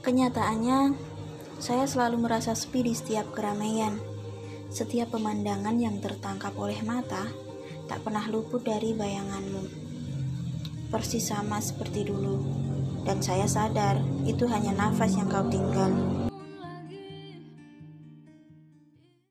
Kenyataannya, saya selalu merasa sepi di setiap keramaian. Setiap pemandangan yang tertangkap oleh mata tak pernah luput dari bayanganmu. Persis sama seperti dulu. Dan saya sadar itu hanya nafas yang kau tinggal.